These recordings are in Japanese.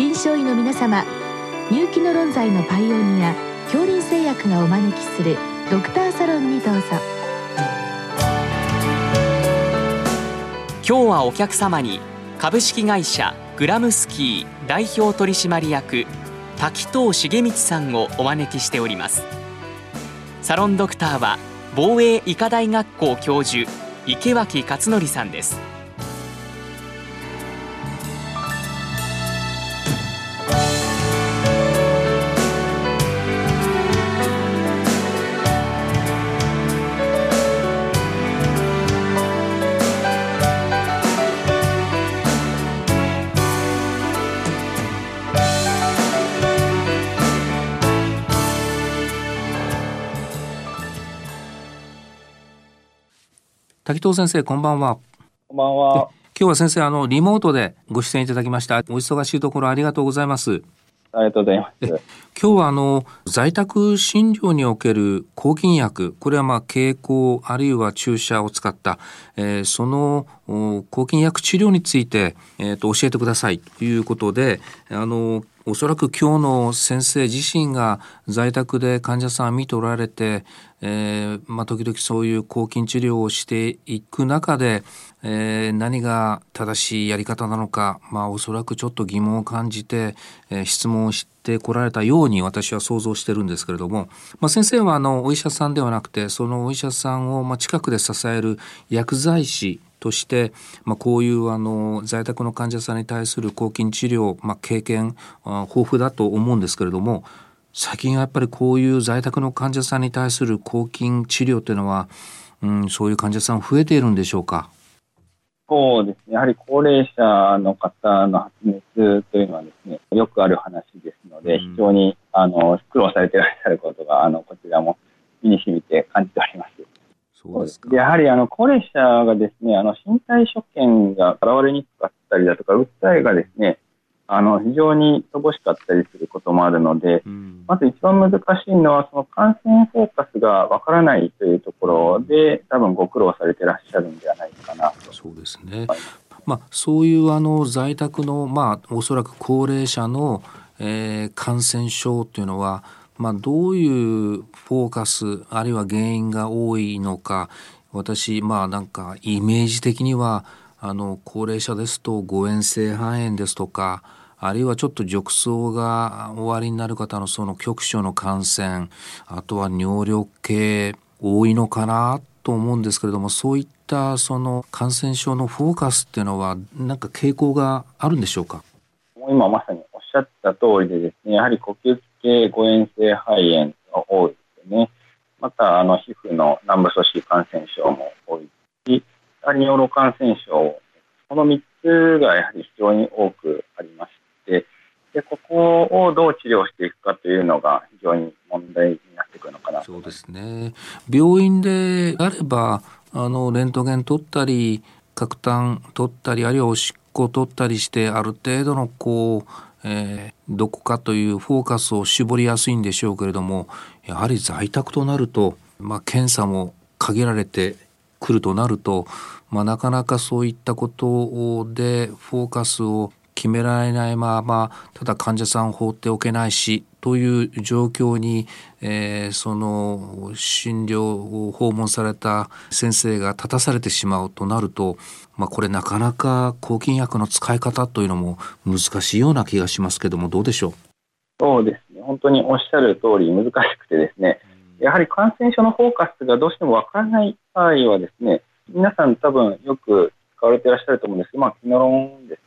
臨床医の皆様入気の論剤のパイオニア恐林製薬がお招きするドクターサロンにどうぞ今日はお客様に株式会社グラムスキー代表取締役滝藤重光さんをお招きしております。サロンドクターは防衛医科大学校教授池脇勝則さんです。滝藤先生こんばんは。こんばんは。今日は先生あのリモートでご出演いただきました。お忙しいところありがとうございます。ありがとうございます。今日はあの在宅診療における抗菌薬これはまあ経口あるいは注射を使った、えー、その抗菌薬治療について、えー、と教えてくださいということであのおそらく今日の先生自身が在宅で患者さん見ておられて、えー、まあ、時々そういう抗菌治療をしていく中で、えー、何が正しいやり方なのか、まあ、おそらくちょっと疑問を感じて、えー、質問をしてこられたように私は想像してるんですけれども、まあ、先生はあのお医者さんではなくてそのお医者さんをま近くで支える薬剤師として、まあ、こういうあの在宅の患者さんに対する抗菌治療、まあ、経験豊富だと思うんですけれども最近はやっぱりこういう在宅の患者さんに対する抗菌治療というのは、うん、そういう患者さん増えているんでしょうか？そうですね。やはり高齢者の方の発熱というのはですね、よくある話ですので、非常にあの苦労されていらっしゃることが、あのこちらも身に染みて感じております。そうですか。やはりあの高齢者がですね、あの身体所見が現れにくかったりだとか、訴えがですね、あの非常に乏しかったりすることもあるので、うん、まず一番難しいのは、その感染フォーカスがわからないというところで、多分ご苦労されてらっしゃるんではないかなと。そうですね。まあ、そういうあの在宅の、まあ、おそらく高齢者の、えー、感染症というのは、まあ、どういうフォーカスあるいは原因が多いのか私まあなんかイメージ的にはあの高齢者ですと誤嚥性肺炎ですとかあるいはちょっと褥瘡がおありになる方のその局所の感染あとは尿量系多いのかなと思うんですけれどもそういったその感染症のフォーカスっていうのは何か傾向があるんでしょうか？今まさにおっしゃった通りでですねやはり呼吸器系誤嚥性肺炎が多いですね。また、あの、皮膚の軟部組織感染症も多いし、尿路感染症、この3つがやはり非常に多くありまし、で、ここをどう治療していくかというのが非常に問題になってくるのかなそうですね。病院であれば、あの、レントゲン取ったり、核炭取ったり、あるいはおしっこ取ったりして、ある程度のこう、えー、どこかというフォーカスを絞りやすいんでしょうけれどもやはり在宅となると、まあ、検査も限られてくるとなると、まあ、なかなかそういったことでフォーカスを決められないままただ患者さんを放っておけないしという状況に、えー、その診療を訪問された先生が立たされてしまうとなると、まあ、これなかなか抗菌薬の使い方というのも難しいような気がしますけどもどうでしょう？そうですね。本当におっしゃる通り難しくてですね。やはり感染症のフォーカスがどうしてもわからない場合はですね皆さん多分よく使われていらっしゃると思うんですけど、まあ、キノロンです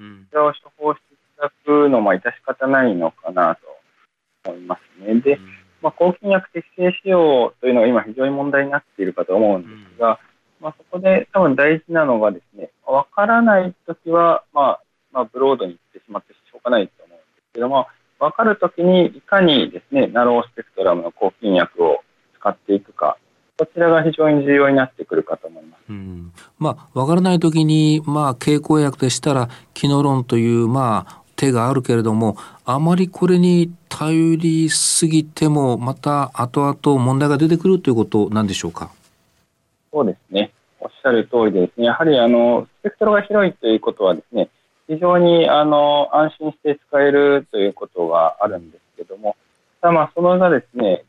よね。うん、それを処方していただくのも致し方ないのかなと思いますね。で、まあ、抗菌薬適正使用というのが今非常に問題になっているかと思うんですが、まあ、そこで多分大事なのがですね、わからないときは、まあ、まあ、ブロードに行ってしまってしょうがないと思うんですけども、わかるときにいかにですね、ナロースペクトラムの抗菌薬を使っていくか、こちらが非常に重要になってくるかと思います。うん、まあ、わからないときに、まあ、経口薬でしたら、キノロンという、まあ、手があるけれども、あまりこれに頼りすぎても、また後々問題が出てくるということなんでしょうか？そうですね。おっしゃる通りでですね、やはりあの、スペクトルが広いということはですね、非常にあの安心して使えるということがあるんですけども、ただまあそのがですね、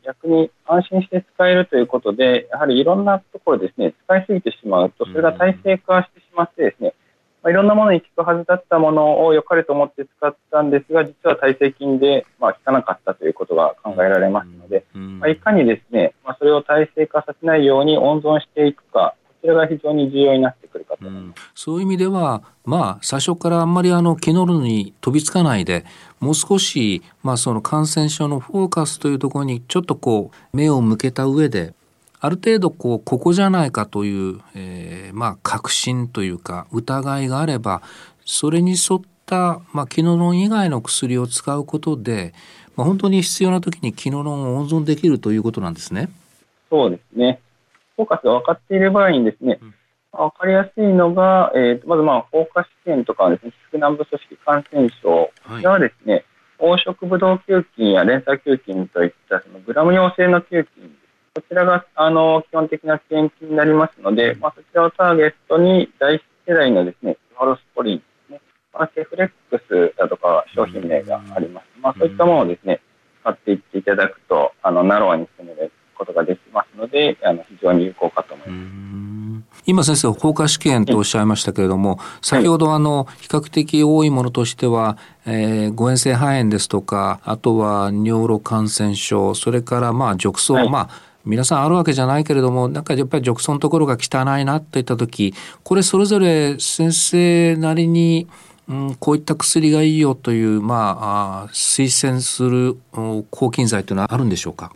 安心して使えるということで、やはりいろんなところですね、使いすぎてしまうと、それが体制化してしまってですね、まあ、いろんなものに効くはずだったものを良かれと思って使ったんですが、実は耐性菌で、まあ、効かなかったということが考えられますので、まあ、いかにですね、まあ、それを耐性化させないように温存していくか、こちらが非常に重要になって。うん、そういう意味では、まあ、最初からあんまりあの、気のるに飛びつかないで、もう少し、まあ、その感染症のフォーカスというところにちょっとこう、目を向けた上で、ある程度こうここじゃないかという、えー、まあ確信というか疑いがあればそれに沿った、まあ、キノロン以外の薬を使うことで、まあ、本当に必要な時にキノロンを温存できるということなんですね。そうですね。フォーカスが分かっている場合にですね、うん、分かりやすいのが、えー、まずまあ、フォーカス試験とかですね、腹軟部組織感染症、こちらはですね、黄色ブドウ球菌や連鎖球菌といったそのグラム陽性の球菌こちらがあの基本的な支援金になりますので、まあ、そちらをターゲットに第一世代のですね、ファロスポリンですね、まあ、セフレックスだとか商品名があります。まあ、そういったものをですね、使っていっていただくと、あの、ナロアに進めることができますので、あの、非常に有効かと思います。今先生、放火試験とおっしゃいましたけれども、先ほどあの、比較的多いものとしては、えー、誤嚥性肺炎ですとか、あとは尿路感染症、それからまあ、褥瘡、はい、まあ、皆さんあるわけじゃないけれどもなんかやっぱり褥瘡のところが汚いなといった時これそれぞれ先生なりにうん、こういった薬がいいよという、まあ、推薦する抗菌剤というのはあるんでしょうか？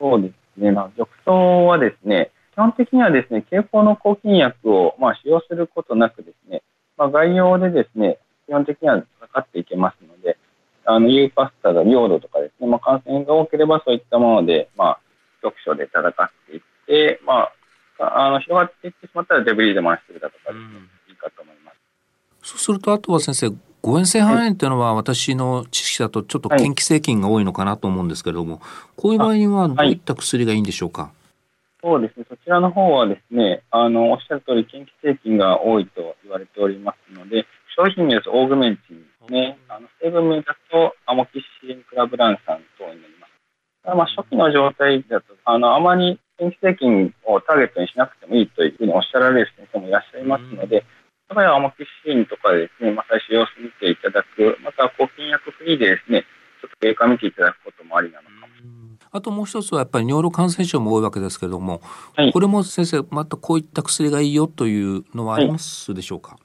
そうですね、まあ、褥瘡はですね、基本的にはですね、経口の抗菌薬を、まあ、使用することなくですね、まあ、概要でですね、基本的にはかかっていけますので、あの、ユーパスタが領土とかですね、まあ、感染が多ければそういったもので、まあ、読書で戦っていって、まあ、あの広がっていってしまったらデブリーで回してるだとかで、いいかと思います。そうするとあとは先生誤嚥性肺炎っていうのは私の知識だとちょっと嫌気性菌が多いのかなと思うんですけれども、こういう場合にはどういった薬がいいんでしょうか、はい、そうですね、そちらの方はですね、あのおっしゃる通り嫌気性菌が多いと言われておりますので、商品名ですオーグメンチンですね、あの成分名だとアモキシリンクラブラン酸等になります。まあ、初期の状態だと、あの、あまり電気製品をターゲットにしなくてもいいというふうにおっしゃられる先生もいらっしゃいますので、例えばアモキシンとかでですね、まあ、最初様子見ていただく、また抗菌薬フリーでですね、ちょっと経過見ていただくこともありなあともう一つはやっぱり尿路感染症も多いわけですけれども、はい、これも先生、またこういった薬がいいよというのはありますでしょうか、は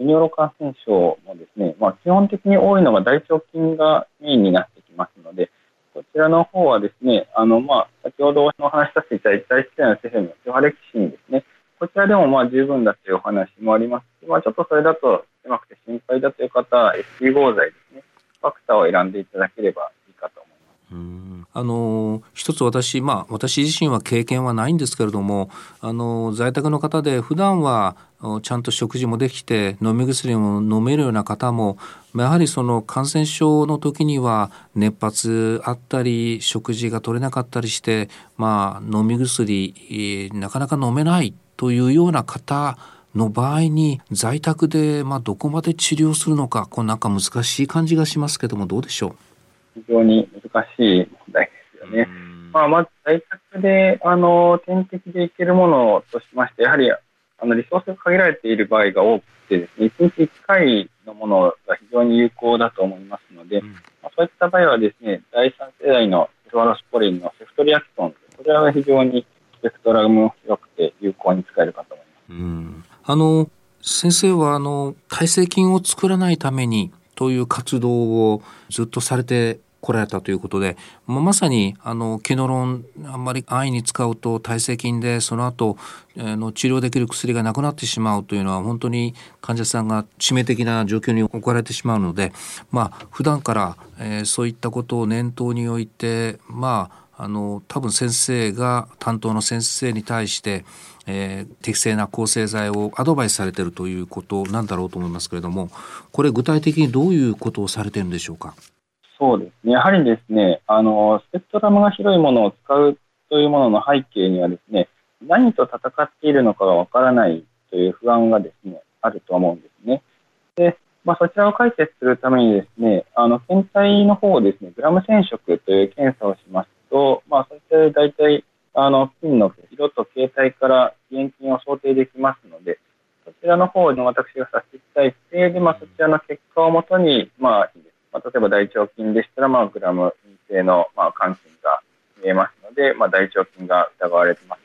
い、尿路感染症もですね、まあ、基本的に多いのが大腸菌がメインになってきますので、こちらの方はですね、あの、まあ、先ほどお話しさせていただいた大自然のセフェのテファレキシンですね。こちらでもまあ十分だというお話もありますし、まあ、ちょっとそれだと狭くて心配だという方は ST 合剤ですね。ファクターを選んでいただければあの一つ私まあ私自身は経験はないんですけれどもあの在宅の方で普段はちゃんと食事もできて飲み薬も飲めるような方もやはりその感染症の時には熱発あったり食事が取れなかったりしてまあ飲み薬なかなか飲めないというような方の場合に在宅でまあどこまで治療するのかこうなんか難しい感じがしますけどもどうでしょう？非常に難しい問題ですよね。まあ、まず在宅であの点滴でいけるものとしましてやはりあのリソースが限られている場合が多くてですね、1日1回のものが非常に有効だと思いますので、うん、まあ、そういった場合はですね、第3世代のセファロスポリンのセフトリアキソン、これは非常にスペクトラムも広くて有効に使えるかと思います。うん、あの先生はあの耐性菌を作らないためにという活動をずっとされて来られたということで、まあ、まさにあのケノロンあんまり安易に使うと耐性菌でその後の治療できる薬がなくなってしまうというのは本当に患者さんが致命的な状況に置かれてしまうのでまあ普段から、えー、そういったことを念頭に置いてまああの多分先生が担当の先生に対して、えー、適正な抗生剤をアドバイスされているということなんだろうと思いますけれどもこれ具体的にどういうことをされているんでしょうか？そうですね。やはりですね、あの、スペクトラムが広いものを使うというものの背景にはですね、何と戦っているのかがわからないという不安がですね、あると思うんですね。で、まあ、そちらを解決するためにですね、あの、検体の方をですね、グラム染色という検査をしますと、まあ、そして大体、あの、菌の色と形態から定できますので、そちらの方の私がさせていただいて、で、まあ、そちらの結果をもとに、まあ、まあ、例えば大腸菌でしたら、まあ、グラム陰性の、まあ、肝菌が見えますので、まあ、大腸菌が疑われてます。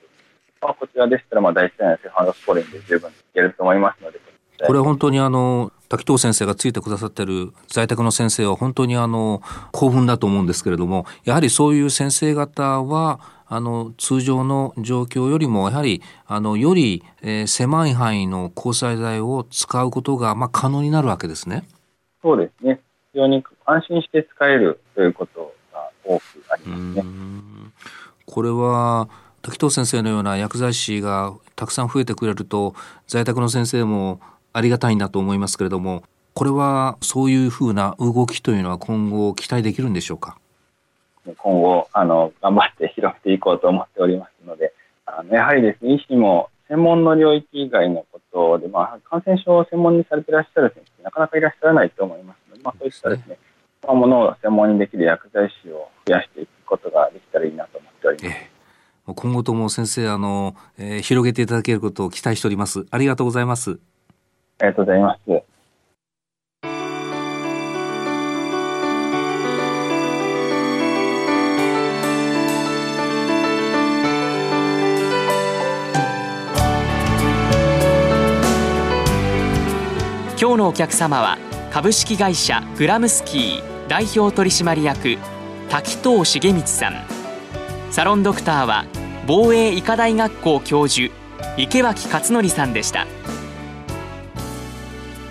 まあ、こちらでしたら、まあ、大腸内セファンドスポリンで十分いけると思いますので、これ本当にあの滝藤先生がついてくださってる在宅の先生は本当にあの興奮だと思うんですけれどもやはりそういう先生方はあの通常の状況よりもやはりあのより、えー、狭い範囲の抗剤剤を使うことが、まあ、可能になるわけですね。そうですね非常に安心して使えるということが多くありますね。これは滝藤先生のような薬剤師がたくさん増えてくれると在宅の先生もありがたいなと思いますけれどもこれはそういうふうな動きというのは今後期待できるんでしょうか？今後あの頑張って広げていこうと思っておりますのであのやはりですね医師も専門の領域以外のことで、まあ、感染症を専門にされていらっしゃる先生なかなかいらっしゃらないと思いますので、まあ、そういったですね、まあ、ものを専門にできる薬剤師を増やしていくことができたらいいなと思っております。えー、今後とも先生あの、えー、広げていただけることを期待しております。ありがとうございます。ありがとうございます。今日のお客様は株式会社グラムスキー代表取締役滝藤重光さんサロンドクターは防衛医科大学校教授池脇勝則さんでした。